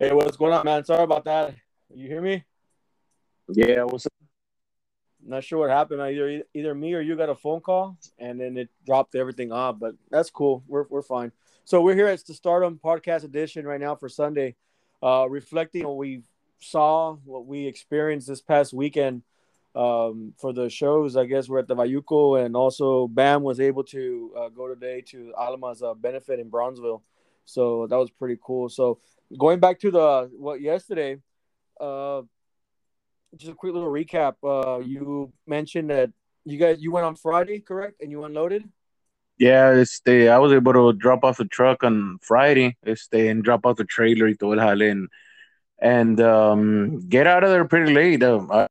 Hey, what's going on, man? Sorry about that. You hear me? Yeah, what's up? Not sure what happened. Either either me or you got a phone call, and then it dropped everything off. But that's cool. We're we're fine. So we're here at the Stardom Podcast Edition right now for Sunday, uh, reflecting what we saw, what we experienced this past weekend um, for the shows. I guess we're at the Bayuco, and also Bam was able to uh, go today to Alma's uh, benefit in Brownsville. So that was pretty cool. So going back to the what yesterday, uh, just a quick little recap. Uh, you mentioned that you guys you went on Friday, correct? And you unloaded. Yeah, este, I was able to drop off the truck on Friday, este, and drop off the trailer y todo el and, and um, get out of there pretty late. Uh,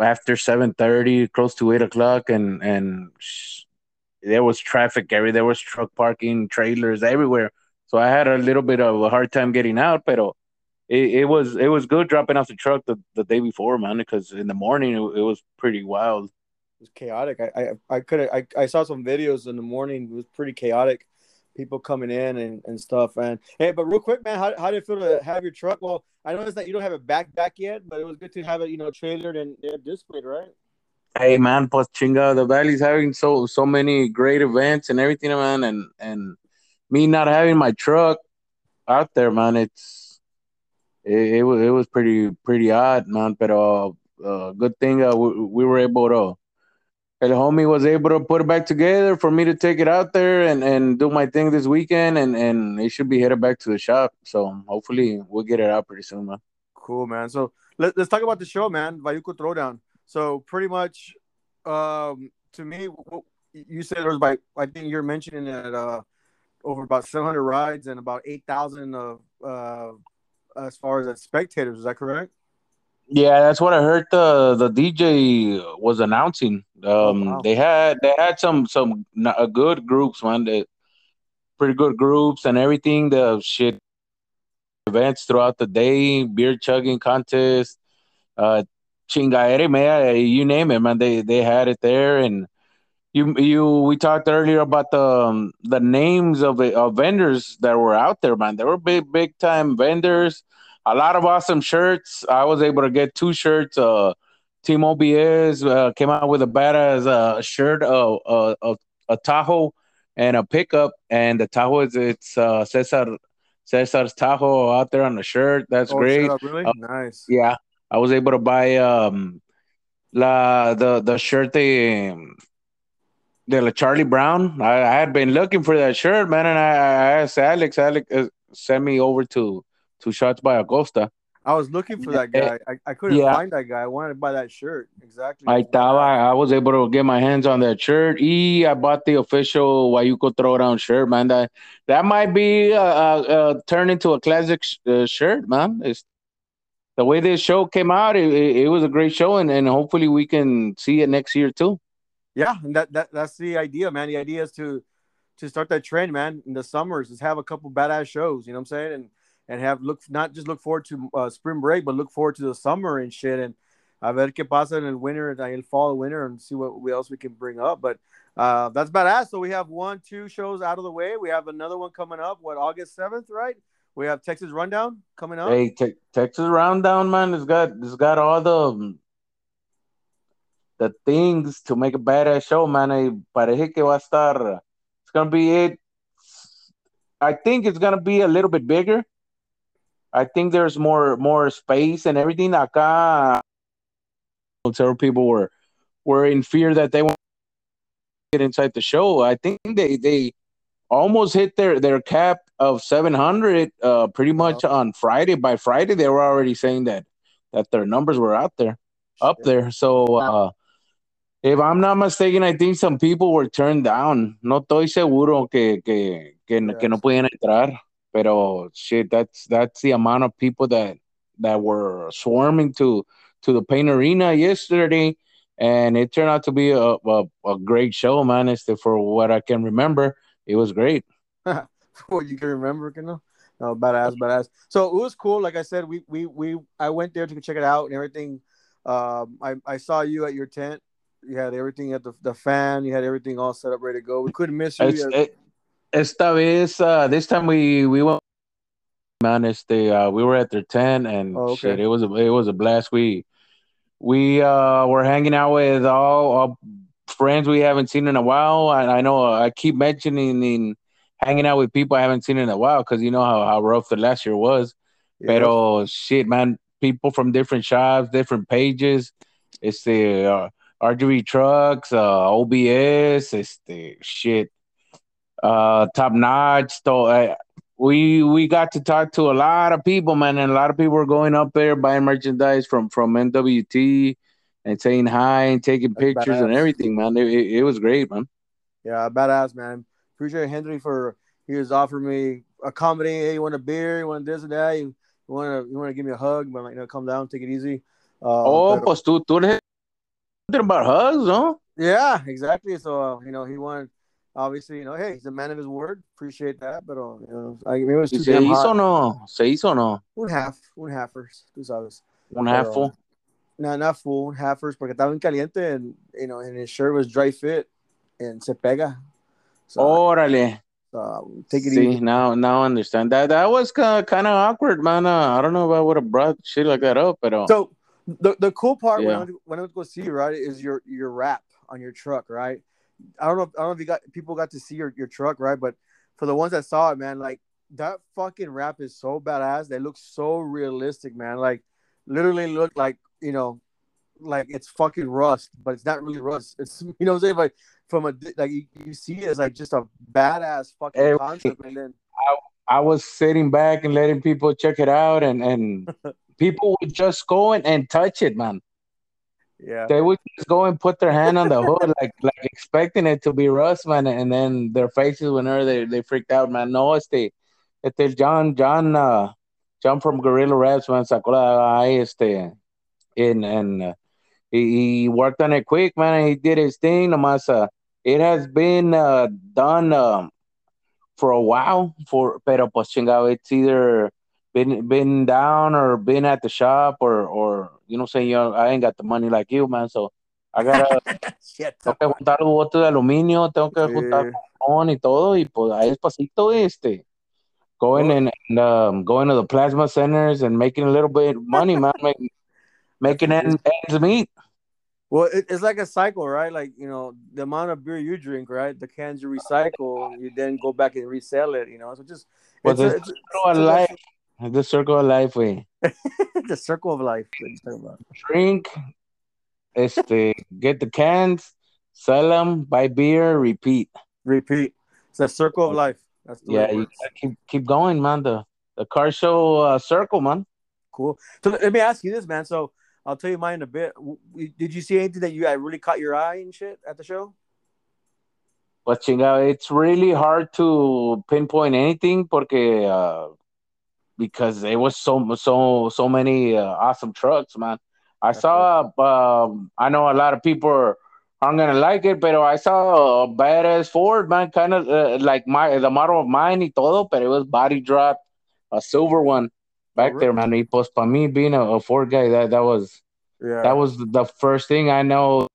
after seven thirty, close to eight o'clock, and and there was traffic everywhere. There was truck parking, trailers everywhere. So I had a little bit of a hard time getting out, but it, it was it was good dropping off the truck the, the day before, man. Because in the morning it, it was pretty wild. It was chaotic. I I, I could I, I saw some videos in the morning. It was pretty chaotic. People coming in and, and stuff. And hey, but real quick, man, how, how did it feel to have your truck? Well, I noticed that you don't have it back back yet, but it was good to have it, you know, trailered and yeah, displayed, right? Hey man, plus chinga, the valley's having so so many great events and everything, man, and and me not having my truck out there, man, it's it, it was it was pretty pretty odd, man. But uh, good thing uh, we, we were able to. El homie was able to put it back together for me to take it out there and, and do my thing this weekend, and, and it should be headed back to the shop. So hopefully we'll get it out pretty soon, man. Cool, man. So let, let's talk about the show, man. Bayuco Throwdown. So pretty much, um, to me, you said there was by I think you're mentioning that uh, over about 700 rides and about 8,000 of uh, as far as spectators. Is that correct? Yeah, that's what I heard. The the DJ was announcing. Um, oh, wow. They had they had some some uh, good groups, man. They, pretty good groups and everything. The shit events throughout the day, beer chugging contest, uh, chingaere, man, you name it, man. They they had it there, and you you we talked earlier about the um, the names of the of vendors that were out there, man. They were big big time vendors. A lot of awesome shirts. I was able to get two shirts. Uh, Team OBS uh, came out with a badass uh, shirt, uh, uh, a, a Tahoe and a pickup, and the Tahoe is it's uh, Cesar Cesar's Tahoe out there on the shirt. That's oh, great. really uh, nice. Yeah, I was able to buy um la the the shirt they the Charlie Brown. I, I, had been looking for that shirt, man, and I, I asked Alex. Alex uh, sent me over to to Shots by Acosta. I was looking for that guy. I, I couldn't yeah. find that guy. I wanted to buy that shirt. Exactly. I thought I, was able to get my hands on that shirt. E, I bought the official Bayuco Throwdown shirt, man. That that might be uh, uh, uh turned into a classic sh- uh, shirt, man. It's the way this show came out. It, it, it was a great show, and, and hopefully we can see it next year too yeah, and that, that that's the idea, man. The idea is to to start that trend, man. In the summers, is have a couple badass shows. You know what I'm saying? And and have look not just look forward to uh, spring break, but look forward to the summer and shit. And a ver qué pasa en el winter, en el fall, winter, and see what, what else we can bring up. But uh, that's badass. So we have one, two shows out of the way. We have another one coming up. What August seventh, right? We have Texas Rundown coming up. Hey, te- Texas Rundown, man. It's got it's got all the the things to make a badass show, man. I parece que va a estar. It's gonna be it. I think it's gonna be a little bit bigger. I think there's more more space and everything. Acá, several people were were in fear that they won't get inside the show. I think they they almost hit their their cap of 700 uh pretty much on Friday. By Friday, they were already saying that that their numbers were out there, up there. So uh, if I'm not mistaken, I think some people were turned down. No estoy seguro que, que, que, yes. que no podían entrar, pero shit, that's that's the amount of people that that were swarming to to the Payne Arena yesterday, and it turned out to be a a, a great show, man. Este, for what I can remember, it was great. what you can remember, you know? No, badass, badass. So it was cool. Like I said, we we we I went there to check it out and everything. Um, I I saw you at your tent you had everything at the, the fan, you had everything all set up, ready to go. We couldn't miss you. It's, it, esta vez, uh, this time we we went man. Este, uh, we were at their tent and Oh, okay. shit. It was a, it was a blast. We we uh were hanging out with all, all friends we haven't seen in a while. And I know uh, I keep mentioning in hanging out with people I haven't seen in a while because you know how, how rough the last year was. Yeah. Pero shit, man, people from different shops, different pages. Este, uh, RGB trucks, uh, OBS, este, shit, uh, top notch. So, uh, we we got to talk to a lot of people, man, and a lot of people were going up there buying merchandise from from NWT and saying hi and taking That's pictures and everything, man. It, it, it was great, man. Yeah, badass man. Appreciate Henry for he was offering me accommodating. Hey, you want a beer? You want this and that? You, you want to you want to give me a hug? But you know, come down, take it easy. Uh, Oh, pero- pues tú, tú eres something about hugs, huh? yeah, exactly. So uh, you know, he wanted obviously, you know, hey, he's a man of his word. Appreciate that, but uh, you know, I mean, it was too se damn hizo hot. no? ¿Se hizo no? Un half, un halfers, tú sabes. Un half full. No, not full, un halfers, porque estaba en caliente and you know, and his shirt was dry fit and se pega. So Órale. uh, take it See, easy. now now I understand that. That was kind of awkward, man. Uh, I don't know if I would have brought shit like that up, but uh, So the, the cool part when I Yeah. went, when I went to go see you, right, is your your wrap on your truck, right? I don't know. If, I don't know if you got people got to see your, your truck, right? But for the ones that saw it, man, like that fucking wrap is so badass. They look so realistic, man. Like literally look like you know, like it's fucking rust, but it's not really rust. It's you know what I'm saying? Like from a like you, you see it as like just a badass fucking Hey, concept, and then I was sitting back and letting people check it out, and and people would just go and, and touch it, man. yeah, They would just go and put their hand on the hood, like like expecting it to be rust, man, and then their faces whenever they, they freaked out, man. No, este, este John John uh, John from Gorilla Wraps, man, sacó la este, and and uh, he, he worked on it quick, man. And he did his thing, nomás. Uh, it has been uh, done um, for a while, for pero pues chingado, it's either been been down or been at the shop or or you know saying you know, I ain't got the money like you, man. So I gotta shit. tengo que juntar los botes de aluminio, tengo que juntar Sí. con y todo, y pues ahí despacito este. Going Well- and, and um, going to the plasma centers and making a little bit of money, man. Making, making ends, ends meet. Well, it, it's like a cycle, right? Like you know, the amount of beer you drink, right? The cans you recycle, you then go back and resell it. You know, so just Well, it's, a, the it's, a- it's a- life. The circle of life, way. the circle of life. Drink, este, get the cans, sell them, buy beer, repeat. Repeat. It's the circle of life. That's the Yeah, you keep keep going, man. The the car show uh, circle, man. Cool. So let me ask you this, man. So I'll tell you mine in a bit. Did you see anything that you that really caught your eye and shit at the show? But chinga, it's really hard to pinpoint anything porque uh, because there was so so so many uh, awesome trucks, man. I saw. Um, I know a lot of people are, aren't gonna like it, but I saw a badass Ford, man, kind of uh, like my the model of mine y todo, but it was body drop, a silver one back Oh, there, man. Y pues para me being a, a Ford guy, that that was Yeah. that was the first thing I know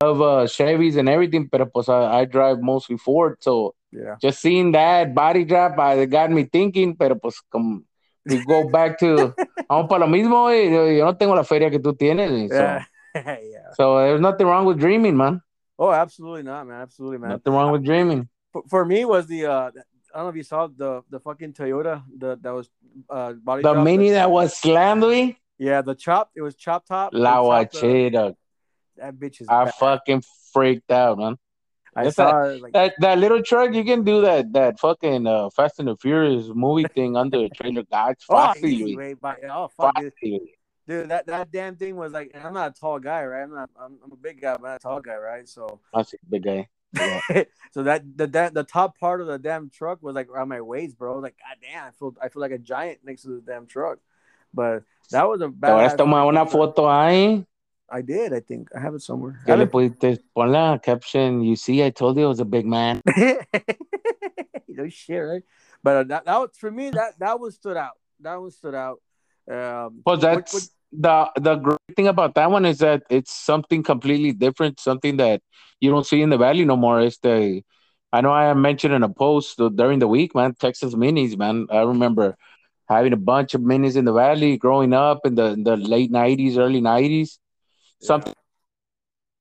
of uh, Chevys and everything, but pues I, I drive mostly Ford, so yeah. just seeing that body drop, uh, it got me thinking, pero pues como we go back to vamos para lo mismo, yo, yo no tengo la feria que tú tienes, so, Yeah. yeah. so there's nothing wrong with dreaming, man. Oh, absolutely not, man. Absolutely, man. Nothing wrong with dreaming. for, for me was the uh I don't know if you saw the the fucking Toyota the that was uh body The mini that was slammed, yeah the chop it was chop top la chopped that bitch is I bad. fucking freaked out, man. I That's saw it, like That that little truck, you can do that that fucking uh, Fast and the Furious movie thing under the trailer. God, oh easy way but oh fuck dude. Dude that that damn thing was like and I'm not a tall guy right I'm not I'm, I'm a big guy but I'm not a tall guy right so Fácil, big guy. so that the that the top part of the damn truck was like around my waist bro like god damn I feel I feel like a giant next to the damn truck but that was a a bad tomar una foto ahí. I did I think I have it somewhere Que le pudiste pon la caption. You see, I told you I was a big man. you know shit, right? But uh, that, that was for me. That that one stood out. That one stood out. Um, Well, what- that's what- the the great thing about that one is that it's something completely different, something that you don't see in the valley no more. It's the I know I mentioned in a post during the week, man. Texas Minis, man. I remember having a bunch of minis in the valley, growing up in the in the late '90s, early '90s, something.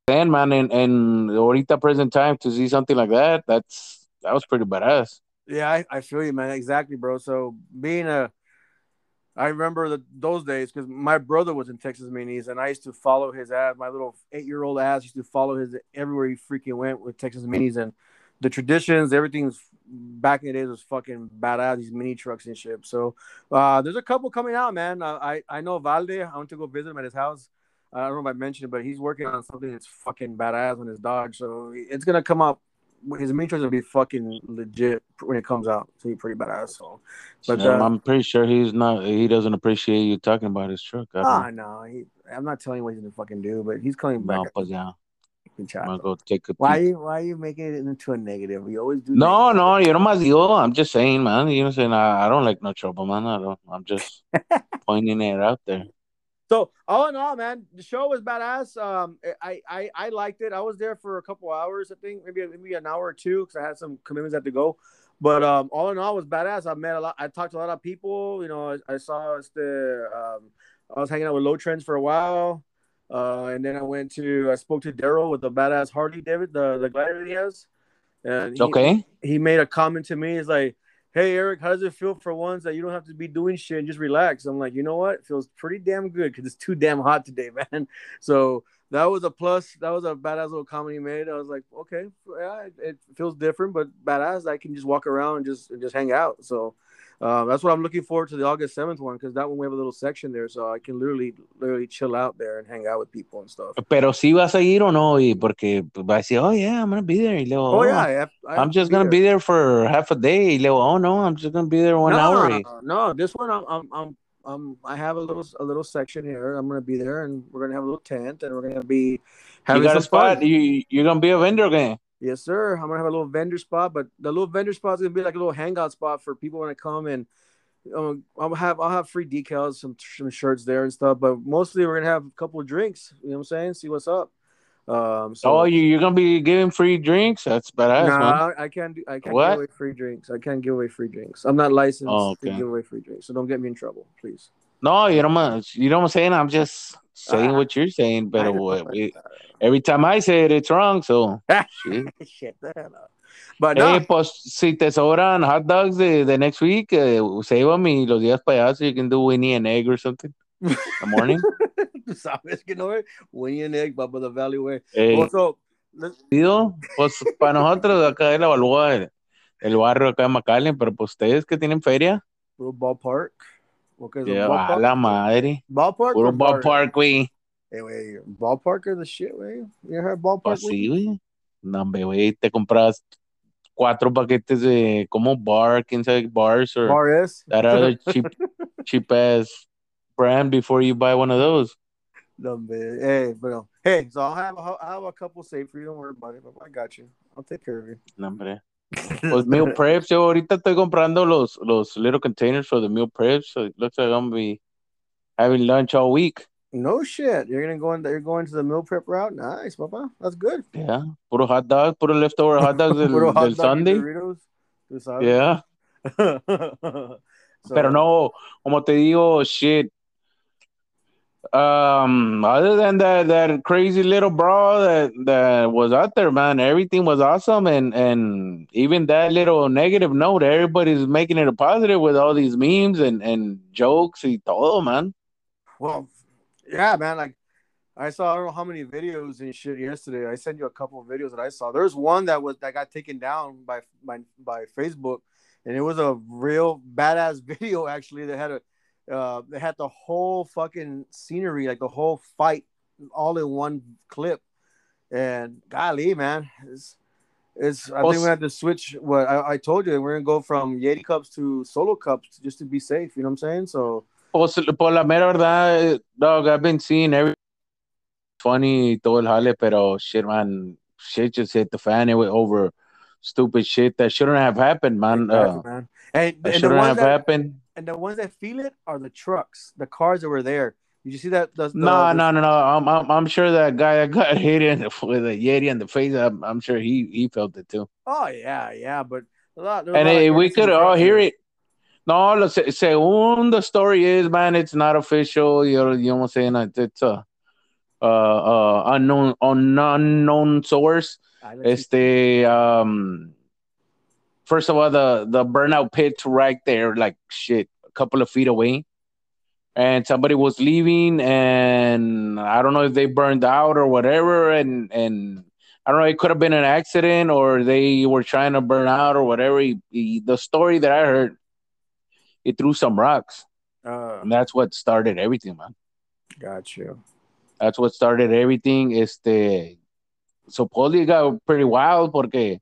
Then, man, and and ahorita present time to see something like that, that's that was pretty badass. Yeah, I, I feel you, man. Exactly, bro. So being a, I remember the, those days because my brother was in Texas Minis, and I used to follow his ass. My little eight-year-old ass used to follow his everywhere he freaking went with Texas Minis, and the traditions, everything's back in the days was fucking badass. These mini trucks and shit. So uh, there's a couple coming out, man. Uh, I I know Valde. I went to go visit him at his house. I don't know if I mentioned it, but he's working on something that's fucking badass on his Dodge. So it's gonna come out his mini truck's gonna be fucking legit when it comes out. So he's pretty badass. So, but uh, I'm pretty sure he's not. He doesn't appreciate you talking about his truck. Ah, no, he, I'm not telling you what he's gonna fucking do, but he's coming back. No, pues yeah. I'm go take a why you why are you making it into a negative? You always do. No, negative. no, you know más digo. I'm just saying, man. You know, saying I, I don't like no trouble, man. I don't. I'm just pointing it out there. So all in all, man, the show was badass. Um, I, I I liked it. I was there for a couple hours, I think, maybe maybe an hour or two, because I had some commitments I had to go. But um, all in all, was badass. I met a lot. I talked to a lot of people. You know, I, I saw the. Um, I was hanging out with Low Trends for a while, uh, and then I went to. I spoke to Daryl with the badass Harley David, the the glider he has. And he, okay. He made a comment to me. He's like, hey Eric, how does it feel for once that you don't have to be doing shit and just relax? I'm like, you know what? It feels pretty damn good because it's too damn hot today, man. So that was a plus. That was a badass little comedy made. I was like, okay, yeah, it feels different, but badass. I can just walk around and just and just hang out. So uh, that's what I'm looking forward to the August 7th one because that one we have a little section there, so I can literally literally chill out there and hang out with people and stuff. Pero si vas a ir o no, y porque va a decir, oh yeah, I'm gonna be there. Luego, oh, yeah, I I am just gonna there. be there for half a day. Luego, oh no, I'm just gonna be there one no, hour. No, this one I'm, I'm, I'm um, I have a little a little section here. I'm gonna be there, and we're gonna have a little tent, and we're gonna be having you got a spot. Fun. You you're gonna be a vendor again. Yes, sir. I'm gonna have a little vendor spot, but the little vendor spot is gonna be like a little hangout spot for people when I come and um, I'll have I'll have free decals, some some shirts there and stuff. But mostly we're gonna have a couple of drinks. You know what I'm saying? See what's up. Um, so, oh, you you're gonna be giving free drinks? That's badass. No, nah, I can't do. I can't what? give away free drinks. I can't give away free drinks. I'm not licensed oh, okay. to give away free drinks, so don't get me in trouble, please. No, you don't. You know what I'm saying? I'm just saying uh, what you're saying. But every time I say it, it's wrong. So shit. the. But no. Eh, pues si te sobran hot dogs de, de next week, uh, save them y los días para allá so you can do Winnie and egg or something. In the morning. Tú sabes que no, Winnie and egg, Papa the Valley Way. Eh, also, pues para nosotros acá es la balúa el, barrio acá de McAllen, pero pues ustedes que tienen feria. Ballpark. Okay, yeah, ballpark? la madre. Ballpark. Puro ballpark, güey. Eh, hey, wey, ballpark are the shit, güey. You heard ballpark? Pues sí, güey. No, güey, te compras cuatro paquetes de como bar, quién sabe, bars or bar is. that other cheap cheap ass brand before you buy one of those. No man. Hey, eh, bro. hey, so I'll have a, I'll have a couple saved for you. Don't worry about it. I got you. I'll take care of you. No. Pues meal preps, yo ahorita estoy comprando los los little containers for the meal preps, so it looks like I'm gonna be having lunch all week. No shit. You're gonna go in. You're going to the meal prep route. Nice, papa. That's good. Yeah. Put Puro hot dog. Puro leftover hot dogs del, hot del Sunday. Doritos, yeah. so, Pero no, como te digo, shit. Um, other than that, that crazy little brawl that that was out there, man, everything was awesome, and and even that little negative note, everybody's making it a positive with all these memes and and jokes y todo, man. Well, yeah, man. Like I saw I don't know how many videos and shit yesterday. I sent you a couple of videos that I saw. There's one that was that got taken down by by by Facebook, and it was a real badass video actually. That had a uh, they had the whole fucking scenery, like the whole fight, all in one clip. And golly, man, it's it's. I think we had to switch. What I, I told you, we're gonna go from Yeti cups to solo cups just to be safe. You know what I'm saying? So Pues, por la mera verdad, dog, I've been seeing every funny todo el jale, pero shit, man, shit just hit the fan It went over stupid shit that shouldn't have happened, man. Exactly, uh, man. And, and shouldn't have that, happened. And the ones that feel it are the trucks, the cars that were there. Did you see that? The, the, no, no, no, no. I'm, I'm, I'm sure that guy that got hit in the, with a Yeti in the face. I'm, I'm sure he, he felt it too. Oh yeah, yeah, but a lot. And we could all hear it No, lo, se, según the story is, man, it's not official. You're, you know what I'm saying? It's a uh, uh, unknown, un, unknown source. Este, um, first of all, the the burnout pit right there, like shit, a couple of feet away, and somebody was leaving, and I don't know if they burned out or whatever, and and I don't know, it could have been an accident or they were trying to burn out or whatever. He, he, the story that I heard, he threw some rocks, uh, and that's what started everything, man. Got you. That's what started everything. Este, supposedly it got pretty wild porque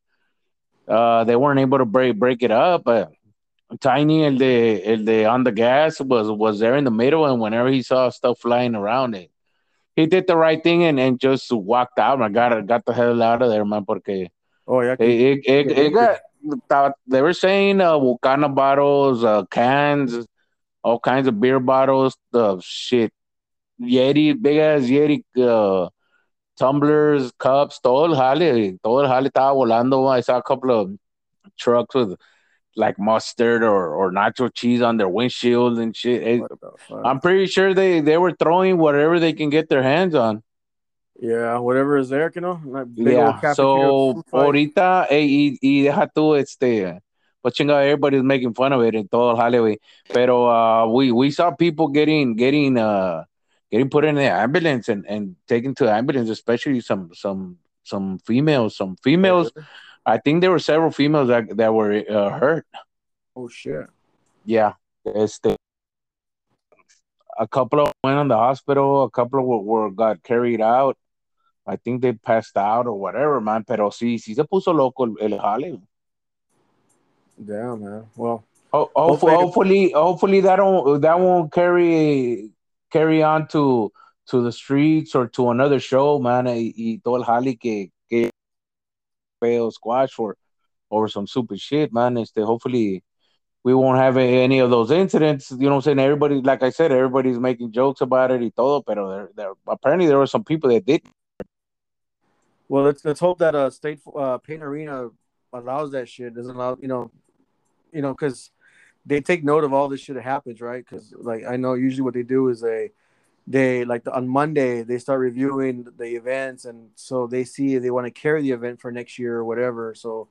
uh, they weren't able to break break it up, but Tiny, el de, el de on the gas was was there in the middle, and whenever he saw stuff flying around it, he did the right thing and, and just walked out. I got got the hell out of there, man, porque oh yeah, it, it, it, it got they were saying uh, Vulcana bottles, uh, cans, all kinds of beer bottles, the shit, Yeti, big ass Yeti uh, tumblers, cups, todo el jale, todo el jale estaba volando. I saw a couple of trucks with like mustard or, or nacho cheese on their windshield and shit. It, I'm pretty sure they, they were throwing whatever they can get their hands on. Yeah, whatever is there, you know. Like yeah, so ahorita, hey, y, y deja tú, este, but chinga, everybody's making fun of it in todo el Hollywood. Pero uh, we, we saw people getting, getting, uh, getting put in the ambulance and, and taken to the ambulance, especially some, some, some females, some females. I think there were several females that that were uh, hurt. Oh shit! Yeah, este, a couple of went in the hospital. A couple of were, were got carried out. I think they passed out or whatever, man. Pero sí, sí se puso loco el, el jale. Damn, man. Well, ho- hopefully, hopefully, hopefully that don't that won't carry carry on to to the streets or to another show, man. Y, y todo el jale que que fail squash or over some stupid shit, man. Este, hopefully we won't have any of those incidents. You know what I'm saying? Everybody, like I said, everybody's making jokes about it y todo, pero there, there, apparently there were some people that did. Well, let's let's hope that uh state uh Payne Arena allows that shit. Doesn't allow you know, you know, because they take note of all this shit that happens, right? Because like I know usually what they do is they they like the, on Monday they start reviewing the events, and so they see they want to carry the event for next year or whatever. So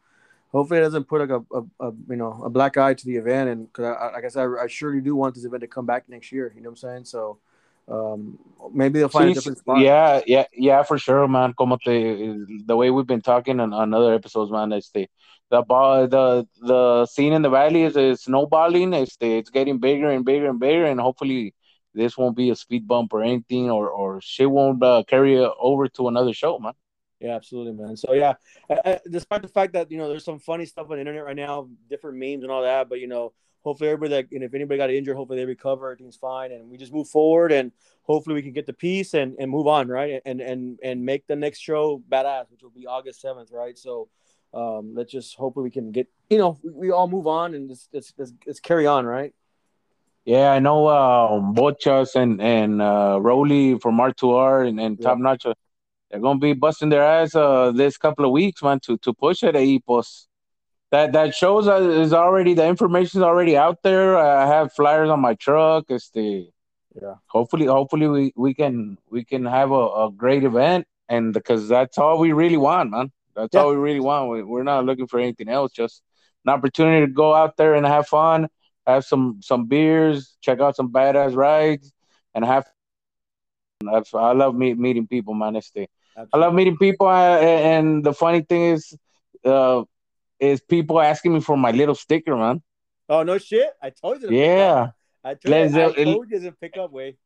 hopefully it doesn't put like a, a, a you know a black eye to the event. And because I, like I said, I, I, surely do want this event to come back next year. You know what I'm saying? So um, maybe they'll find a different spot. Yeah, yeah, yeah, for sure, man. Como te, the way we've been talking on, on other episodes, man. Este, the ball, the the scene in the valley is, is snowballing. It's it's getting bigger and bigger and bigger, and hopefully this won't be a speed bump or anything, or or shit won't uh, carry over to another show, man. Yeah, absolutely, man. So yeah, despite the fact that you know there's some funny stuff on the internet right now, different memes and all that, but you know, hopefully everybody that and if anybody got injured, hopefully they recover, everything's fine, and we just move forward, and hopefully we can get the piece and and move on, right? And and and make the next show badass, which will be August seventh, right? So. Um, let's just hopefully we can get you know we, we all move on and let's, let's, let's, let's carry on right yeah, I know uh, Bochas and and uh, Rolly from R2R and, and yeah. Top Notch. They're gonna be busting their ass uh, this couple of weeks, man, to to push it. Epos. That that shows uh, is already the information is already out there. I have flyers on my truck. It's the yeah. Hopefully, hopefully we, we can we can have a, a great event, and because that's all we really want, man. That's yeah. all we really want. We, we're not looking for anything else. Just an opportunity to go out there and have fun have some some beers, check out some badass rides, and have. I love meet, meeting people, man. I love meeting people, and the funny thing is, uh, is people asking me for my little sticker, man. Oh no shit! I told you. yeah. I told, you, I told you to pick up way.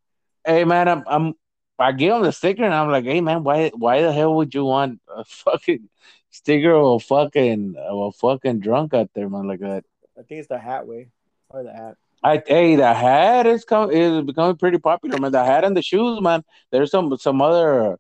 Hey man, I'm I'm I give him the sticker and I'm like, hey man, why why the hell would you want a fucking sticker of a fucking of a fucking drunk out there, man, like that? I think it's the hat way. Or the hat. I hey, the hat is come is becoming pretty popular, man. The hat and the shoes, man. There's some some other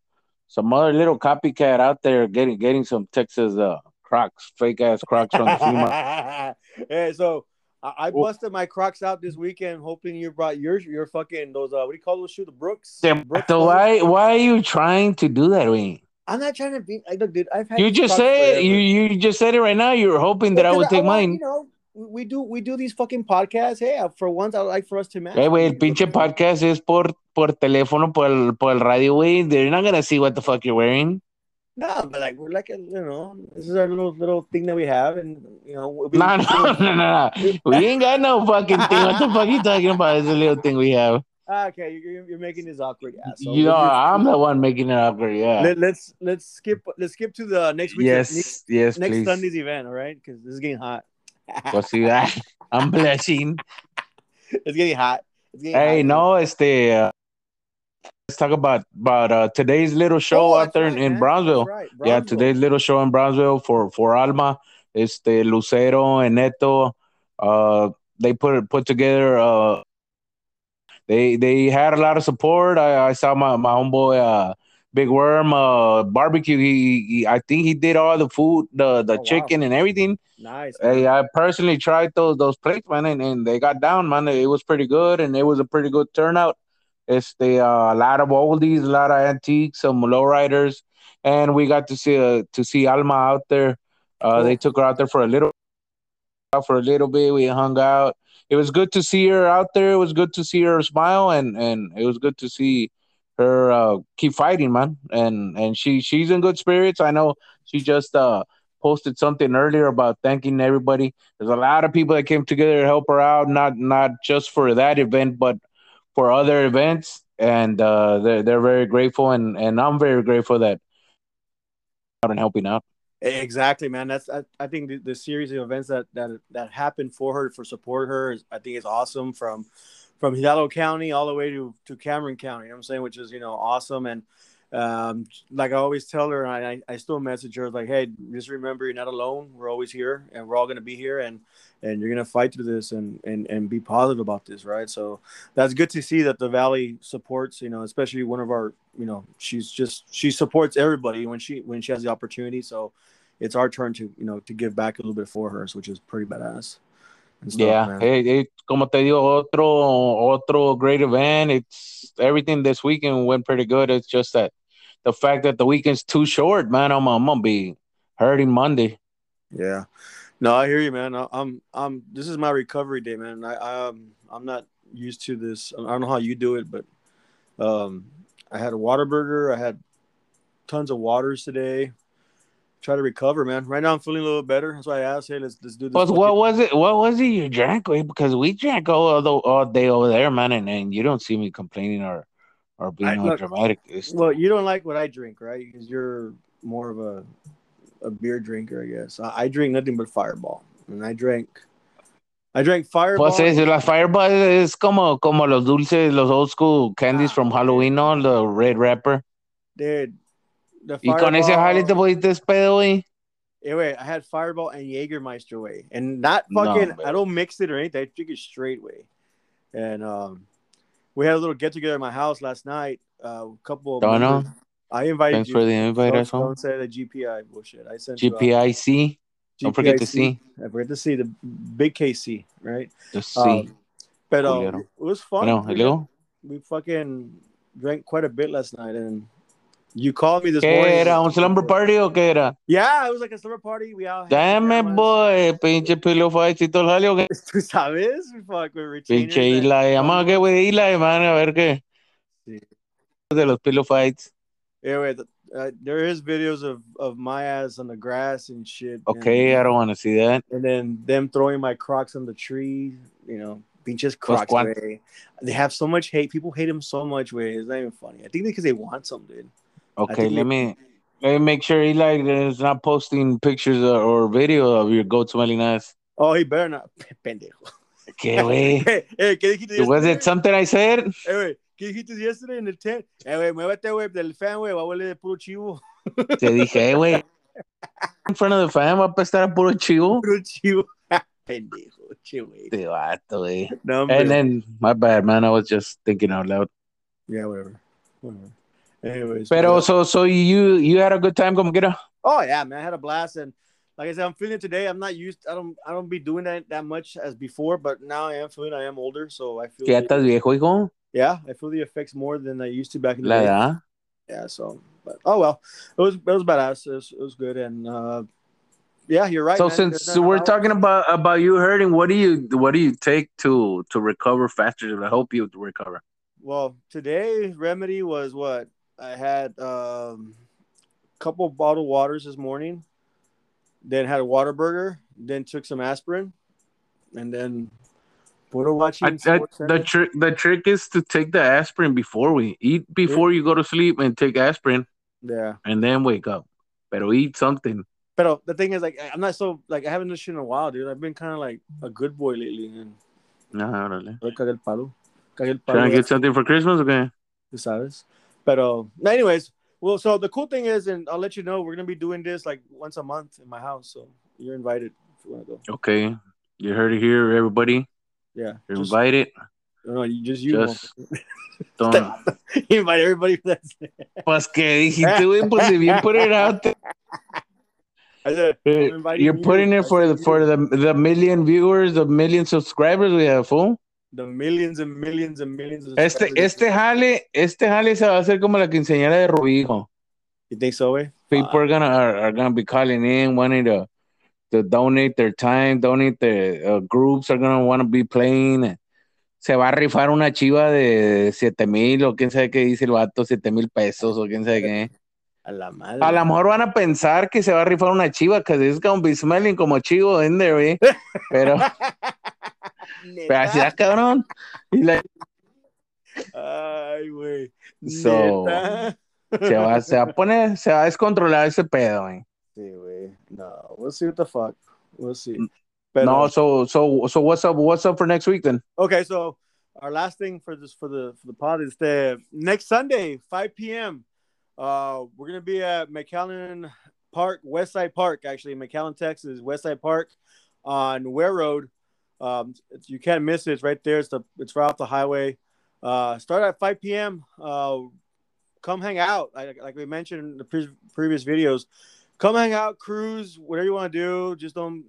some other little copycat out there getting getting some Texas uh Crocs, fake ass Crocs from the hey, so I, I busted my Crocs out this weekend, hoping you brought your your fucking those uh what do you call those shoes? The Brooks. The, Brooks so why why are you trying to do that, Wayne? I'm not trying to be. I look, dude. I've had. You just said you you just said it right now. You were hoping that I would take I, mine. You know, we do we do these fucking podcasts. Hey, for once, I would like for us to match. Hey, güey, el pinche podcast es por, por teléfono, por el, por el radio, güey. They're not gonna see what the fuck you're wearing. No, but like we're like a, you know, this is our little little thing that we have, and you know, we, No, no, no, no, no. We ain't got no fucking thing. What the fuck you talking about? It's a little thing we have. Okay, you're, you're making this awkward. Yeah, you let's- I'm the one making it awkward. Yeah. let, let's let's skip let's skip to the next week. yes, next, yes, next please. Sunday's event, all right? Because this is getting hot. Pues see that. I'm blushing. it's getting hot. It's getting Hey, hot. no, este. Uh, let's talk about about uh, today's little show Oh, out there right, in. Brownsville. Right, Yeah, today's little show in Brownsville for for Alma, este Lucero and Neto. Uh, they put put together. Uh, they they had a lot of support. I, I saw my my homeboy uh, Big Worm uh, barbecue. He, he I think he did all the food, the the Oh, wow. chicken and everything. Nice. Hey. I personally tried those those plates, man, and, and they got down, man. It was pretty good, and it was a pretty good turnout. It's uh, a lot of oldies, a lot of antiques, some lowriders, and we got to see uh, to see Alma out there. Uh, Cool. They took her out there for a little for a little bit. We hung out. It was good to see her out there. It was good to see her smile, and and it was good to see her uh, keep fighting, man. And and she she's in good spirits. I know she just uh, posted something earlier about thanking everybody. There's a lot of people that came together to help her out, not not just for that event, but for other events. And uh, they're they're very grateful, and and I'm very grateful that out and helping out. Exactly, man. That's I, I think the, the series of events that that that happened for her for support her is I think it's awesome from from Hidalgo County all the way to to Cameron County. You know what I'm saying, which is you know awesome and um like I always tell her I, I still message her like hey just remember you're not alone. We're always here and we're all gonna be here and and you're gonna fight through this and and and be positive about this right? So that's good to see that the valley supports you know especially one of our you know she's just she supports everybody when she when she has the opportunity. So it's our turn to you know to give back a little bit for her which is pretty badass and stuff, Yeah, hey, hey, como te digo, otro otro great event. It's everything this weekend went pretty good. It's just that the fact that the weekend's too short, man. I'm, I'm gonna be hurting Monday. Yeah. No, I hear you, man. I, I'm, I'm. This is my recovery day, man. I, I, um, I'm not used to this. I don't know how you do it, but, um, I had a Whataburger. I had tons of waters today. Try to recover, man. Right now, I'm feeling a little better. That's why I asked, hey, let's let's do this. What was it? What was it you drank? Because we drank all the, all day over there, man, and, and you don't see me complaining or or being I- all look, dramatic. Well, you don't like what I drink, right? Because you're more of a a beer drinker, I guess. I, I drink nothing but Fireball, and I drank. I drank Fireball. Pues es, la Fireball es como, como los dulces, los old school candies Ah, from Halloween, ¿no? The red wrapper. Dude, the Y con ese jale te Fireball- pusiste pedo, güey. Yeah, wait, I had Fireball and Jägermeister way, and not fucking. man. I don't mix it or anything. I drink it straight way. And um, we had a little get together at my house last night. Uh, a couple. Of members- I invited Thanks you. for the invite, Don't, don't say the GPI bullshit. I sent uh, GPIC, don't forget to GPIC. see. I forget to see the big KC, right? the C. Um, but Culero. it was fun. Bueno, we, we fucking drank quite a bit last night, and you called me this ¿qué morning. era? ¿Un slumber party o qué era? Yeah, it was like a summer party. We all. Dame, pajamas. boy, pinche pillow fights y todo el jale, ¿o qué? Tú sabes, fuck with retainers. Pinche and- Eli, vamos a qué, güey, Eli, man, a ver qué. Sí. De los pillow fights. Yeah, wait, uh, there is videos of of my ass on the grass and shit. Okay, I don't want to see that. and then them throwing my Crocs on the tree. You know, pinches Crocs. way. They have so much hate. People hate them so much. Way it's not even funny. I think because they want some, dude. Okay, let me let me make sure Eli is not posting pictures or, video of your goat smelling ass. Oh, he better not. Pendejo. ¿Qué, güey? Hey, hey, ¿qué dijiste Was it something I said? Eh, güey, ¿qué dijiste yesterday en el tent? Eh, güey, muévete, güey, del fan, güey, va a huele de puro chivo. Te dije, "Eh, güey. In front of the fan va a apestar a puro chivo. Puro chivo. Pendejo, chivo. Te vato, güey. No. And then, my bad, man. I was just thinking out loud. Yeah, whatever. Whatever. Anyways. Pero but- so so you you had a good time, como quiera. oh yeah, man, I had a blast and like I said, I'm feeling it today. I'm not used I don't I don't be doing that that much as before, but now I am feeling I am older, so I feel ya estás viejo, hijo. yeah, I feel the effects more than I used to back in the La day. edad. Yeah, so but oh well. It was it was badass. It was, it was good and uh yeah, you're right. So man. since we're talking about about you hurting, what do you what do you take to to recover faster? To help you to recover. well, today remedy was what I had um, a couple bottled waters this morning, then had a Whataburger, then took some aspirin, and then put a watching. I, the trick the trick is to take the aspirin before we eat before you go to sleep and take aspirin yeah, and then wake up. Pero eat something. but the thing is, like, I'm not so like I haven't done shit in a while, dude. I've been kind of like a good boy lately, and Nah, órale. Yo cagué el palo. Cagué palo. Trying to get something for Christmas, okay? tú sabes. Pero, no, um, anyways, well, so the cool thing is, and I'll let you know, we're gonna be doing this like once a month in my house, so you're invited if you wanna go. Okay. You heard it here, everybody. Yeah, You're just, invited. no, you just you. Just don't. you invite everybody. For that. Pues que dijiste, güey, pues if you put it out there, said, eh, you're you. putting I it for the for the the million viewers, the million subscribers we have, fool. The millions and millions and millions. Of Este, este jale, este jale se va a hacer como la quinceañera de Rubijo. You think so, eh? People are gonna are, are gonna be calling in, wanting to to donate their time, donate their uh, groups are gonna want to be playing. Se va a rifar una chiva de siete mil o quién sabe qué dice el vato, siete mil pesos o quién sabe qué. A la madre. A lo mejor van a pensar que se va a rifar una chiva, because it's gonna be smelling como chivo in there, güey. Pero, pero así Neta. es, cabrón. Y la- Ay, güey. So- se, va, se va a poner, se va a descontrolar ese pedo, güey. Sí, güey. No, we'll see what the fuck. We'll see. Pero, No, so, so, so what's up, what's up for next week then? okay, so our last thing for this for the for the pod is the next Sunday, 5 p.m. Uh, we're gonna be at McAllen Park, Westside Park, actually, McAllen, Texas, Westside Park on Ware Road. Um, you can't miss it. It's right there. It's the it's right off the highway. Uh, start at 5 p.m. Uh, come hang out. Like, like we mentioned in the pre- previous videos, come hang out, cruise, whatever you want to do. Just don't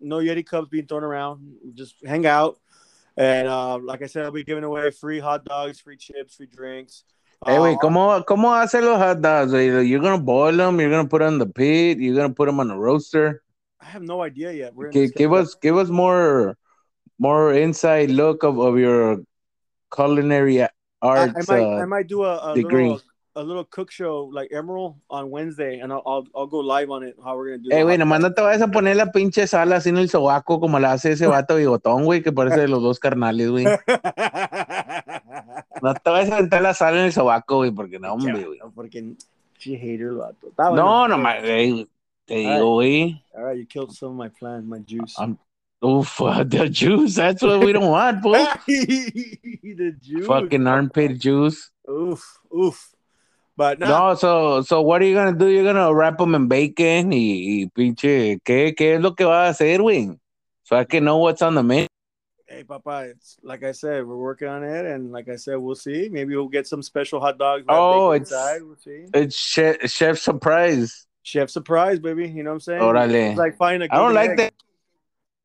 no Yeti cups being thrown around. Just hang out. And uh, like I said, I'll be giving away free hot dogs, free chips, free drinks. Hey, wait, Uh, ¿cómo, ¿cómo hace los hot dogs? You're gonna boil them, you're gonna put them in the pit, you're gonna put them on a roaster. I have no idea yet. We're gonna Gi- discuss give us, give us more, more inside look of, of your culinary arts. I might, uh, I might do a, a degree. little, a little cook show like Emerald on Wednesday, and I'll, I'll, I'll go live on it. How we're gonna do. Eh, güey, nomás no te vayas a poner la pinche sal así en el sobaco como la hace ese vato bigotón, güey, que parece de los dos carnales, güey. No te vayas a aventar la sal en el sobaco, güey, porque no, hombre, güey. Porque she hater el vato. Bueno. no, güey, te digo, güey. All right, you killed some of my plans, my juice. I'm- Oh, oof, the juice, that's what we don't want, boy. the juice. Fucking armpit juice. Oof, oof. But no, No, so, so what are you gonna do? You're gonna wrap them in bacon y, y pinche, ¿qué, ¿qué es lo que va a hacer, güey? So I can know what's on the menu. hey, Papa, it's like I said, we're working on it, and like I said, we'll see. Maybe we'll get some special hot dogs. Oh, it's- inside. We'll see. It's chef, chef surprise. Chef surprise, baby. You know what I'm saying? Órale. It's like finding a I don't golden like that.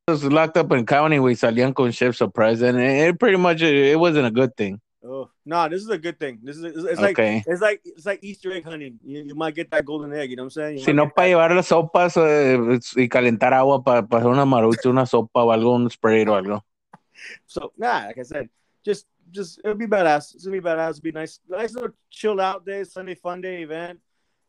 Was locked up in county. We salían con chef surprise, and it, it pretty much it wasn't a good thing. Oh no, this is a good thing. This is it's, like Okay. it's like it's like Easter egg hunting. You, you might get that golden egg. You know what I'm saying? You Si no, para llevar las sopas eh, y calentar agua para hacer una marucha, una sopa o algo, un spray o algo. So nah, like I said, just just it'll be badass. It's gonna be badass. It'll be nice, nice little chilled out day, Sunday fun day event,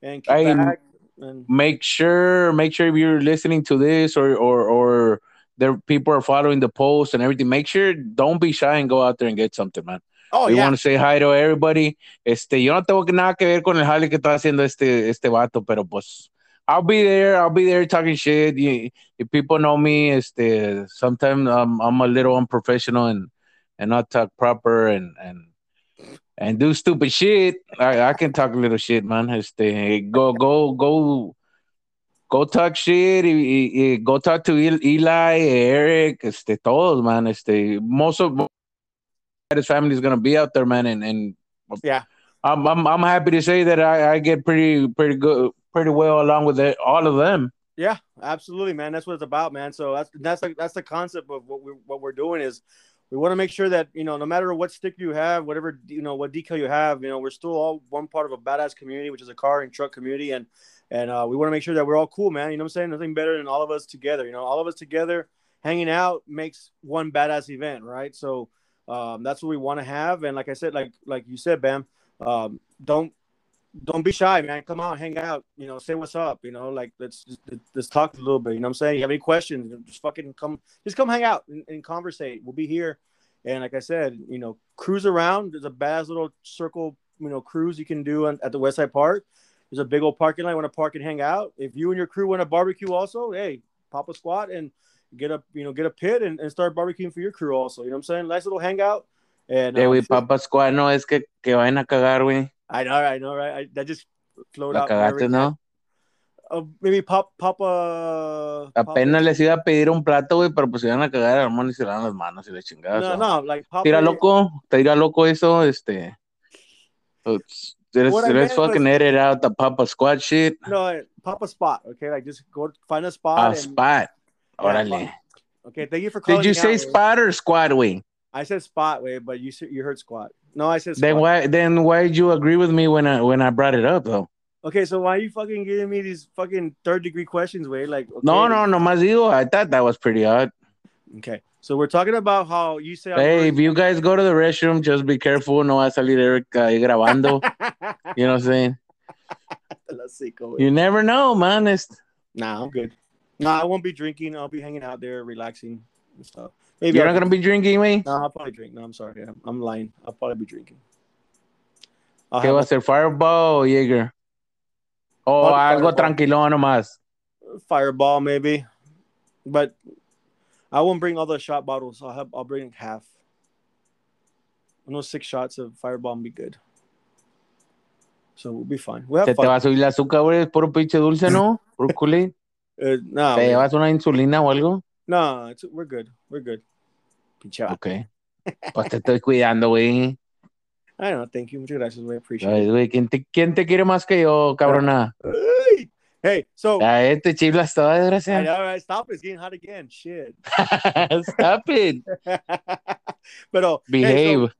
and I- and Make sure, make sure if you're listening to this or or or there people are following the post and everything. Make sure don't be shy and go out there and get something, man. oh we yeah, want to say hi to everybody. Este, yo no tengo nada que ver con el jale que está haciendo este, este vato, pero pues, I'll be there. I'll be there talking shit. You, if people know me, este, sometimes I'm, I'm a little unprofessional and, and not talk proper and, and, and do stupid shit. I, I can talk a little shit, man. Este, go, go, go, go talk shit. y- y- y go talk to Eli, Eric, este, todos, man. Este, most of his family is gonna be out there, man, and, and Yeah. I'm, I'm I'm happy to say that I, I get pretty pretty good pretty well along with it, all of them. yeah, absolutely, man. That's what it's about, man. So that's that's like that's the concept of what we what we're doing is we want to make sure that you know no matter what stick you have whatever you know what decal you have you know we're still all one part of a badass community which is a car and truck community and and uh, we want to make sure that we're all cool man. You know what i'm saying? Nothing better than all of us together. You know all of us together hanging out makes one badass event right? So um, that's what we want to have. And like i said like like you said bam um, don't don't be shy man. Come out hang out you know say what's up you know like let's just let's talk a little bit you know what i'm saying? You have any questions just fucking come just come hang out and, and conversate. We'll be here. And like i said you know cruise around. There's a badass little circle you know cruise you can do on, at the west side park there's a big old parking lot want to park and hang out if you and your crew want to barbecue also hey pop a squat and get a you know get a pit and, and start barbecuing for your crew also you know what i'm saying nice little hangout and Eh, um, güey, Papa Squad no es que, que vayan a cagar, güey. i know i know right I, that just flowed La out cagaste, ¿no? Uh, maybe pop pop pop Apenas les iba a pedir un plato, güey, pero pues iban a cagar, hermano, y se lavan las manos y la chingada. no so. no like Tira loco, tira loco eso, este. Let's, let's, What I let's fucking was- edit out the Papa Squad shit. no pop a spot okay like just go find a spot A and, spot. Órale. okay thank you for calling Did you say out, spot or squad, güey? i said spot way but you you heard squat no i said Then why then why did you agree with me when I when I brought it up though? okay so why are you fucking giving me these fucking third degree questions way like okay, No, no, no más digo. I thought that was pretty odd. Okay so we're talking about how you say Hey, if you guys go to the restroom, just be careful. No va a salir Eric uh, ahí grabando. You know what I'm saying? Let's see, go. You never know, man. It's, Nah, I'm good. Nah, I won't be drinking. I'll be hanging out there, relaxing and stuff. Maybe you're I'll not gonna be drinking, me. No, I'll probably drink. No, I'm sorry. I'm, I'm lying. I'll probably be drinking. I'll ¿Qué va a ser? Fireball Jaeger? O Probably algo Fireball. tranquilón nomás. fireball maybe, but I won't bring all the shot bottles. I'll have. I'll bring half. I know six shots of fireball will be good. So we'll be fine. We'll Se have te va a fun. subir el azúcar, güey. Es puro pinche dulce, ¿no? Culé. Uh, no, ¿Te llevas una insulina o algo? no, it's, we're good. We're good. Pinche vato. Ok. Pues te estoy cuidando, güey. I know. Thank you. Muchas gracias. We appreciate Ay, it. güey, ¿quién te, ¿quién te quiere más que yo, cabrona? Hey, so este chiflas toda ¿eh, I desgracia. know, right? Stop. It's getting hot again. Shit. Stop it. but oh, hey, so Behave.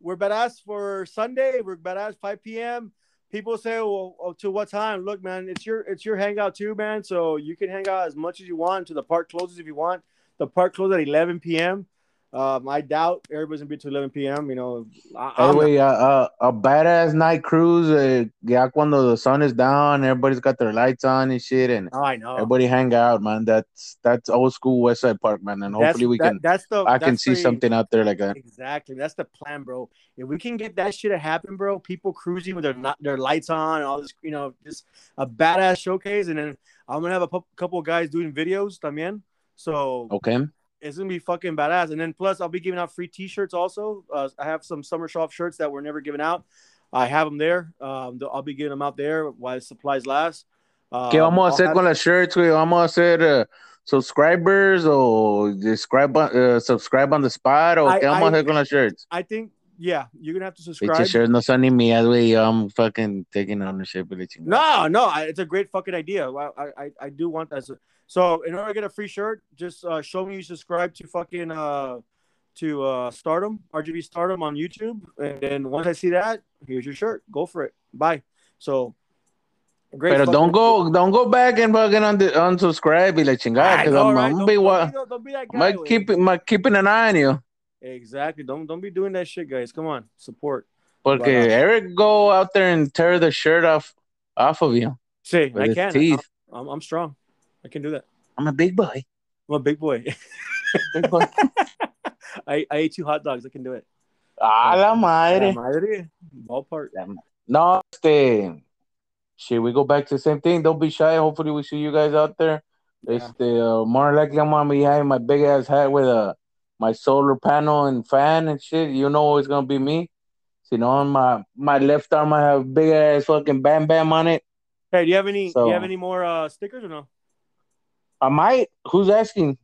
we're badass for Sunday. We're badass 5 p.m. People say, well, oh, to what time? Look, man, it's your it's your hangout too, man. So you can hang out as much as you want. To the park closes if you want. The park closes at 11 p.m. Um, I doubt everybody's gonna be to 11 p.m. You know, I, Hey, I'm güey, a, a, a badass night cruise, eh, ya cuando the sun is down, everybody's got their lights on and shit, and not- I know. everybody hang out, man. That's that's old school West Side Park, man, and That's- hopefully we that- can, That's the. I can that's see the- something out there like that. Exactly. That's the plan, bro. If we can get that shit to happen, bro, people cruising with their not their lights on and all this, you know, just a badass showcase, and then I'm gonna have a couple of guys doing videos también. So Okay. It's gonna be fucking badass. And then plus, I'll be giving out free T-shirts also. Uh, I have some summer shop shirts that were never given out. I have them there. Um, I'll be giving them out there while supplies last. Um, ¿Qué vamos a hacer have- con las shirts, güey? ¿Vamos a hacer uh, subscribers o describe, uh, subscribe on the spot o I- qué vamos I- a hacer con las shirts? I think, yeah, you're gonna have to subscribe. Pinches shirts no son mías, güey. I'm fucking taking ownership of the. No, no, I, it's a great fucking idea. I, I, I do want that. So, in order to get a free shirt, just uh, show me you subscribe to fucking uh to uh Stardom, RGV Stardom on YouTube, and then once I see that, here's your shirt. Go for it. Bye. So, great. Pero don't go, don't go back and fucking un unsubscribe y la chingada, I because I'm, right? I'm Don't- be don't be don't be that guy. like güey. keep, I'm keeping an eye on you. Exactly. Don't don't be doing that shit, guys. Come on, support. Porque But, uh, Eric go out there and tear the shirt off off of you See, I can. teeth. I'm, I'm strong. I can do that. I'm a big boy. I'm a big boy. Big boy. I, I ate two hot dogs. I can do it. a la La madre. madre. Ballpark. No, este, shit, we go back to the same thing. Don't be shy. Hopefully, we see you guys out there. Yeah. Este, uh, more likely, I'm gonna be having my big ass hat with a my solar panel and fan and shit. You know it's gonna be me. You know, on my my left arm, I have big ass fucking Bam Bam on it. Hey, do you have any? do you have any more uh, stickers or no? I might. Who's asking?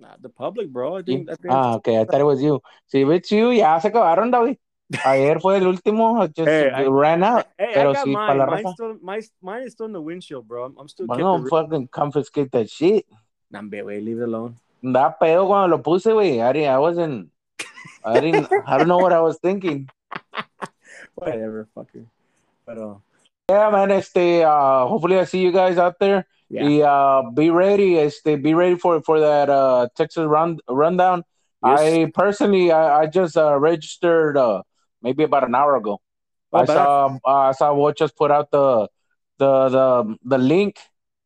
Nah, the public, bro. I think. I think Ah, okay. I thought it was you. Si it's you, ya se acabaron, David. Ayer fue el último. I Just Hey, I- ran out. Hey, pero I got sí, mine. Mine's still, my, mine is still in the windshield, bro. I'm, I'm still. I'm gonna fucking confiscate that shit. Nah, güey, leave it alone. Da pedo cuando lo puse, güey. I, didn't- I wasn't. I didn't. I don't know what I was thinking. Whatever, fucker. But uh, Yeah, man. Este, uh, hopefully I see you guys out there. Yeah. Y, uh, be ready. Este, be ready for for that uh, Texas run rundown. Yes. I personally, I, I just uh, registered uh, maybe about an hour ago. Oh, I saw uh, I saw what just put out the the the the link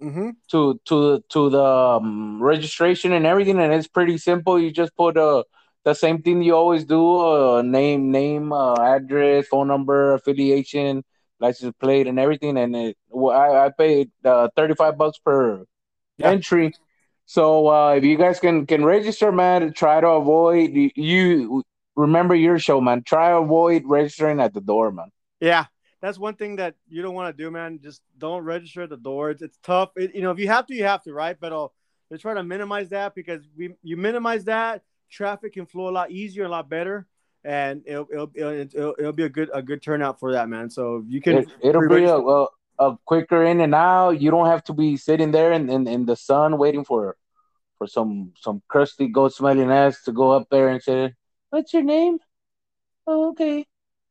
mm-hmm. to to to the um, registration and everything, and it's pretty simple. You just put uh, the same thing you always do: uh, name, name, uh, address, phone number, affiliation, license plate, and everything. And it, well, I, I paid uh, thirty five bucks per Yeah. entry. So uh, if you guys can can register, man, try to avoid you, you remember your show, man. Try to avoid registering at the door, man. Yeah, that's one thing that you don't want to do, man. Just don't register at the door. It's, it's tough. It, you know, if you have to, you have to, right? But uh, they try to minimize that because we you minimize that, traffic can flow a lot easier, a lot better, and it'll it'll, it'll, it'll be a good a good turnout for that, man. So you can It, it'll be a, a, quicker in and out. You don't have to be sitting there in, in, in the sun waiting for for some some crusty goat smelling ass to go up there and say, "What's your name?" Oh, okay.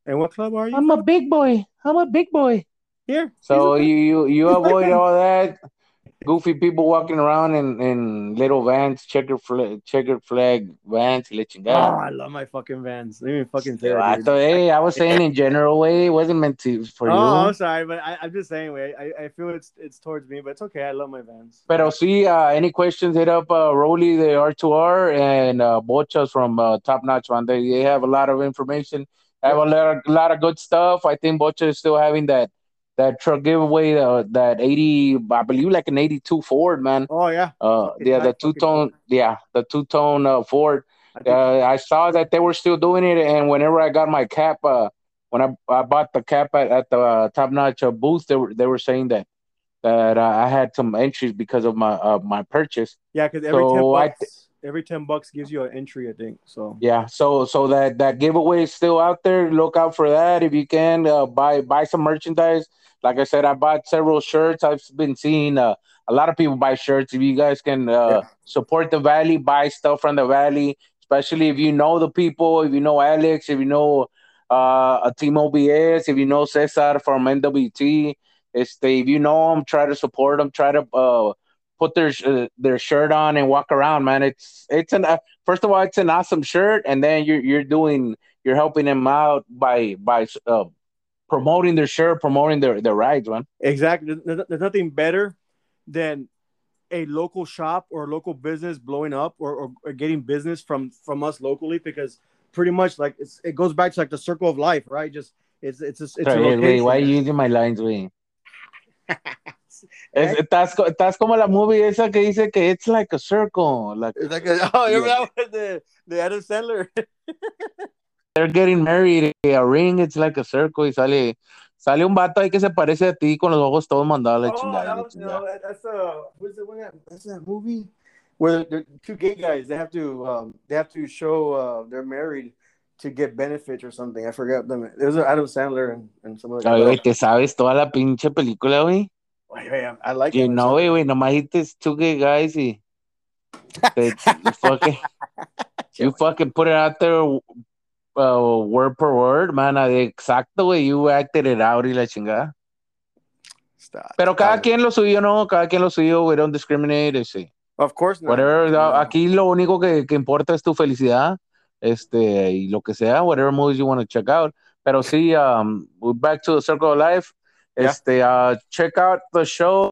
And what club are you? I'm a big boy. I'm a big boy. Here. So He's you you you avoid all that goofy people walking around in, in little vans, checkered flag, checkered flag vans, y la Oh. I love my fucking vans. Let me fucking say I that. dude. thought, hey, I was saying in general way, it wasn't meant to for Oh, you. I'm sorry, but I, I'm just saying. Wait, I, I feel it's it's towards me, but it's okay. I love my vans. Pero see, uh, any questions, hit up uh, Rolly, the R2R, and uh, Bochas from uh, Top Notch, man. They, they have a lot of information, have a lot of, lot of good stuff. I think Bocha is still having that that truck giveaway, uh, that 80, I believe like an 82 Ford, man. Oh yeah. Uh, yeah, the two tone, yeah, the two tone uh, Ford. I Uh, I saw that they were still doing it, and whenever I got my cap, uh, when I, I bought the cap at, at the uh, Top Notch uh, booth, they were they were saying that that uh, I had some entries because of my uh, my purchase. Yeah, because every ten So, I bucks, every ten bucks gives you an entry, I think. So Yeah, so so that that giveaway is still out there. Look out for that if you can. Uh, buy buy some merchandise. Like I said, I bought several shirts. I've been seeing uh, a lot of people buy shirts. If you guys can uh, Yeah. support the Valley, buy stuff from the Valley. Especially if you know the people, if you know Alex, if you know uh, a team OBS, if you know Cesar from NWT, este, if you know them, try to support them. Try to uh, put their uh, their shirt on and walk around, man. It's it's an uh, first of all, it's an awesome shirt, and then you're you're doing you're helping them out by by uh, promoting their shirt, promoting their their rides, man. exactly, there's, nothing better than a local shop or a local business blowing up or, or, or getting business from from us locally because pretty much like it's, it goes back to like the circle of life, right? Just it's it's it's, it's a Otra vez, güey, location. why are you using my lines, güey? Es- Estás, estás como la movie esa que dice que it's like a circle, like It's like a, oh, that was the the Adam Sandler. they're getting married, a ring, it's like a circle, y sale, sale un vato ahí que se parece a ti con los ojos todos mandados a la Oh, chingada. no, that- that's uh, what's the that's that movie where the two gay guys they have to um they have to show uh they're married to get benefits or something. I forgot them. It was Adam Sandler and, and some other Ay, güey, te sabes toda la pinche película, güey. Wait, wait, I like You know, güey, güey, nomás dijiste two gay guys y you fucking, you fucking put it out there uh, word per word, man. Exacto, güey, you acted it out y la chingada. Stop. Pero cada quien lo suyo, ¿no? Cada quien lo suyo, we don't discriminate, sí. Of course not. Whatever, No. aquí lo único que, que importa es tu felicidad, este, y lo que sea, whatever movies you want to check out. Pero sí, um, we're back to the circle of life. Yeah. Este, uh, check out the show.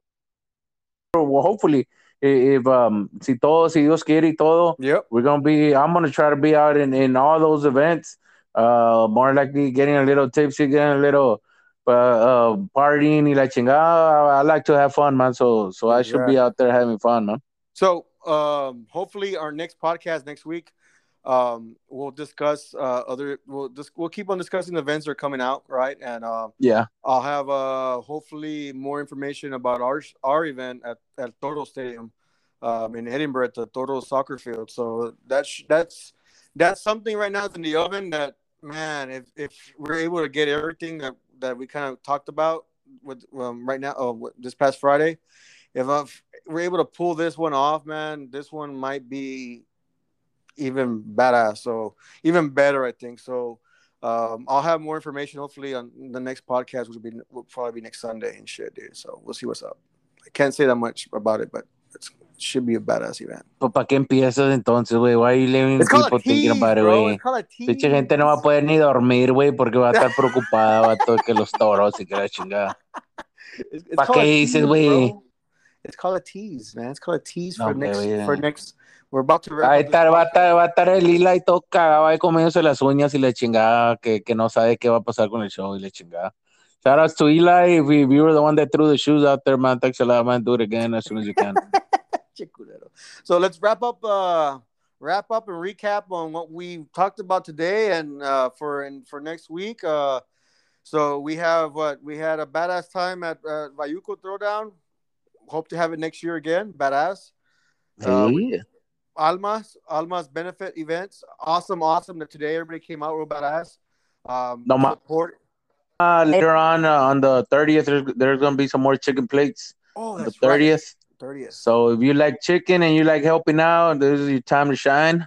Well, hopefully, if um, si todo, si Dios quiere y todo, Yep. we're gonna be. I'm gonna try to be out in in all those events. Uh, more likely getting a little tipsy, getting a little uh, uh partying y la chingada. I, I like to have fun, man. So so I should be out there having fun, man. So um hopefully our next podcast next week um we'll discuss uh other we'll just we'll keep on discussing events that are coming out, right? And uh Yeah. I'll have uh hopefully more information about our our event at at Toro Stadium um, in Edinburg at the Toro soccer field. So that's that's that's something right now that's in the oven. That man, if if we're able to get everything that that we kind of talked about with um, right now, uh, this past Friday, if I've, we're able to pull this one off, man, this one might be even badass. So even better, I think. So um, I'll have more information hopefully on the next podcast, which will be will probably be next Sunday and shit, dude. So we'll see what's up. I can't say that much about it, but it's, it should be a badass event. Pues para qué empiezas entonces, güey? Why are you letting people thinking tease, about it, güey? It's called a tease. Pinche gente no va a poder ni dormir, güey, porque va a estar preocupada, va todo que los toros y que la chingada. It's, it's ¿Pa' called a qué dices, güey? It's called a tease, man. It's called a tease No, for next for next. We're about to up this está, va a estar, va a estar el lila y todo cagado ahí comiéndose las uñas y la chingada, que, que no sabe qué va a pasar con el show y la chingada. Shout outs to Eli. If you, were the one that threw the shoes out there, man, thanks a lot, man. Do it again as soon as you can. So let's wrap up uh wrap up and recap on what we talked about today and uh for and for next week. Uh so we have what we had a badass time at uh, Vayuco Throwdown. Hope to have it next year again. Badass. Uh, Sí. Almas, Almas benefit events. Awesome, awesome that today everybody came out real badass. Um No ma- support. Uh, later on, uh, on the 30th, there's, there's going to be some more chicken plates. Oh, The that's right. 30th. 30th. So if you like chicken and you like helping out, this is your time to shine.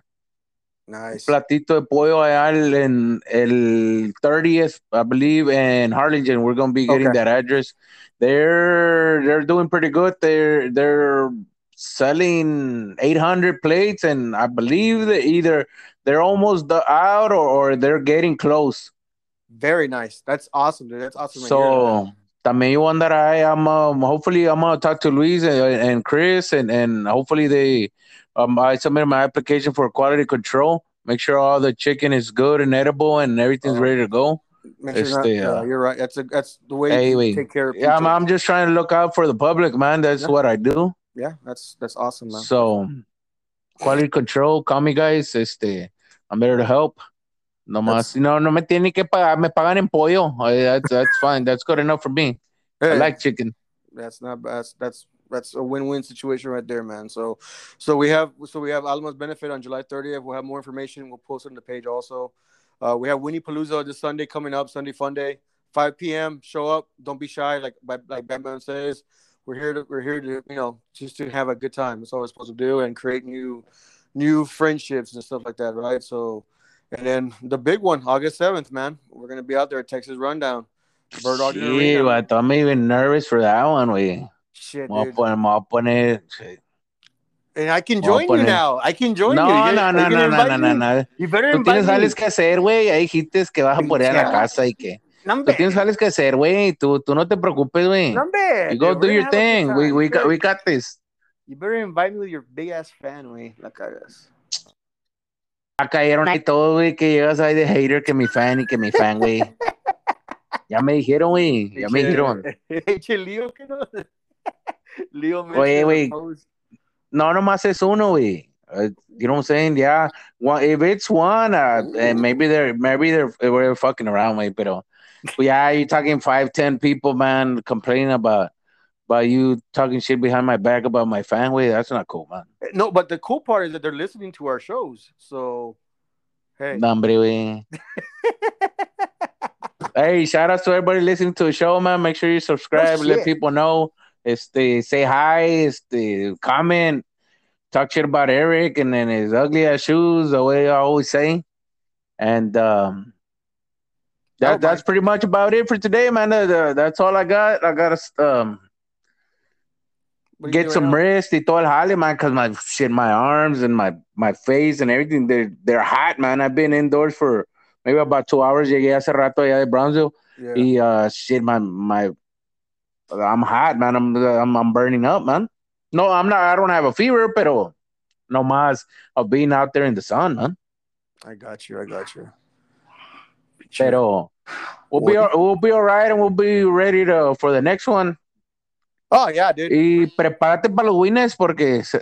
Nice. Platito de pollo el- en el 30th, I believe, in Harlingen. We're gonna be getting Okay. that address. They're they're doing pretty good. They're they're selling 800 plates, and I believe that either they're almost out or, or they're getting close. Very nice. That's awesome, dude. That's awesome. that. So también yo andaré. I'm um, hopefully I'm gonna talk to Luis and, and Chris and and hopefully they um I submitted my application for quality control. Make sure all the chicken is good and edible and everything's Uh-huh. ready to go. Make sure not- Este, yeah, uh, you're right. That's a that's the way Hey, you wait. take care of Yeah, I'm. I'm just trying to look out for the public, man. That's Yeah. what I do. Yeah, that's that's awesome, man. So quality control, call me guys. Este, I'm there to help. No más, no, no me tienen que pagar, me pagan en pollo. That's that's fine. That's good enough for me. I like chicken. that's not that's that's that's a win-win situation right there, man. So so we have so we have Alma's benefit on July 30th. We'll have more information. We'll post it on the page also. Uh, we have Winnie Palooza this Sunday coming up, Sunday Fun Day, 5 p.m. Show up. Don't be shy, like like Bam says. We're here to we're here to you know just to have a good time. That's all we're supposed to do and create new new friendships and stuff like that, right? So and then the big one, August 7th, man. We're gonna be out there at Texas Rundown. Bert Ogden Sí, Arena. I'm even nervous for that one, güey. Shit, Me voy poner, me voy a poner. And I can join you poner- now. I can join No, you. no, You- no, no, you no, no, no, no. You better Tú tienes me. jales que hacer, güey. Ya dijiste que vas a poner a la casa y que. No, Tú tienes jales que hacer, güey. Tú, tú no te preocupes, güey. No. You go do your thing. We, we, You got, we got this. You better invite me with your big ass fan, güey. La cagas. Ya cayeron ahí todos, güey, que llegas ahí de hater, que mi fan y que mi fan, güey. Ya me dijeron, güey. Ya me dijeron. Eche Lío, que no. Me Oye, güey. No, nomás es uno, güey. Uh, you know what I'm saying? Yeah. One, if it's one, uh, and maybe they're maybe they're we're fucking around. Pero, but yeah, you're talking five, ten people, man, complaining about about you talking shit behind my back about my fan, way. That's not cool, man. No, but the cool part is that they're listening to our shows. So, hey. No, hombre, güey. hey, shout out to everybody listening to the show, man. Make sure you subscribe, Oh, let people know. Este, say hi, este, comment, talk shit about Eric and then his ugly ass shoes, the way I always say. And um that oh that's pretty much about it for today, man. Uh, that's all I got. I gotta um What are you get some now? rest y todo el jale, man, because my shit, my arms and my my face and everything, they're they're hot, man. I've been indoors for maybe about two hours. Llegué hace rato allá de Brownsville. Yeah. Y uh shit, my my I'm hot, man. I'm I'm I'm burning up, man. No, I'm not I don't have a fever, pero no más of being out there in the sun, man. I got you. I got you. Pero we'll be all, we'll be all right and we'll be ready to for the next one. Oh, yeah, dude. Y prepárate para los winners porque se,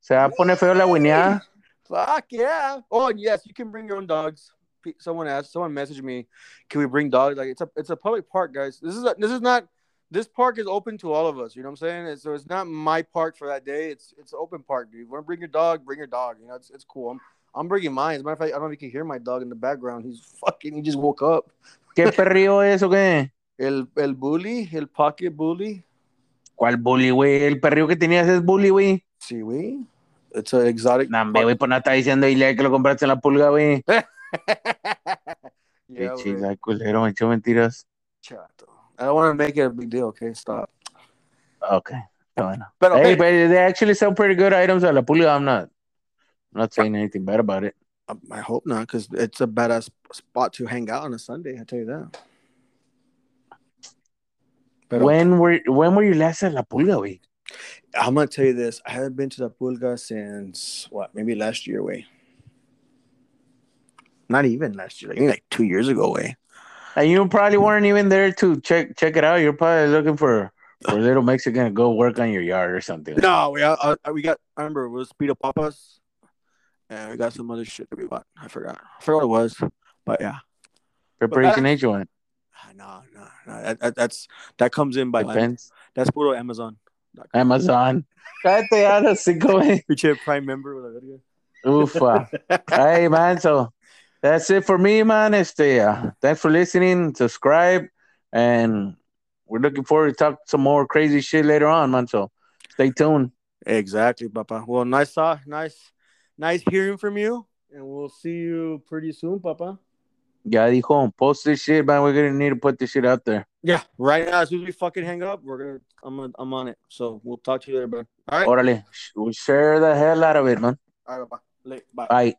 se va a poner feo la wineada. Fuck yeah! Oh yes, you can bring your own dogs. Someone asked, someone messaged me, "Can we bring dogs?" Like it's a it's a public park, guys. This is a, this is not this park is open to all of us. You know what I'm saying? So it's not my park for that day. It's it's open park, dude. Want to bring your dog? Bring your dog. You know, it's it's cool. I'm I'm bringing mine. As a matter of fact, I don't know if you can hear my dog in the background. He's fucking. He just woke up. ¿Qué perrillo es o qué? El el bully, el pocket bully. ¿Cuál bully, güey? El perrillo que tenías es bully, güey. Sí, güey. It's an exotic. Nah, güey, pues no está diciendo Ilia que lo compraste en la pulga, güey. yeah, güey. Ilia, culero, me echó mentiras. Chato. I don't want to make it a big deal. Okay, stop. Okay, bueno. But okay, Hey, but they actually sell pretty good items at La Pulga. I'm not, I'm not saying anything bad about it. Um, I hope not, because it's a badass spot to hang out on a Sunday. I tell you that. But when were when were you last at La Pulga, güey? I'm gonna tell you this: I haven't been to the Pulga since what? Maybe last year, way. Not even last year, like, like two years ago, way. And you probably weren't even there to check check it out. You're probably looking for for a little Mexican to go work on your yard or something. No, we uh, uh, we got. I remember it was Speedo Papas, and we got some other shit that we bought. I forgot. I forgot what it was, but yeah. Preparation H one. Ah, No, no, no. That, that, that's that comes in by Depends. that's puro Amazon. Amazon. Cállate cinco, güey. Pinche Prime member. with a verga. Ufa. hey man, so that's it for me, man. Este, uh, thanks for listening. Subscribe, and we're looking forward to talk some more crazy shit later on, man. So stay tuned. Exactly, Papa. Well, nice talk, nice, nice hearing from you, and we'll see you pretty soon, Papa. Ya dijo, post this shit, man. We're gonna need to put this shit out there. Yeah, right now as soon as we fucking hang up, we're gonna I'm gonna, I'm on it. So we'll talk to you later, bud. All right, Órale, sh- share the hell out of it, man. all right, Papa. Late. Bye. Bye.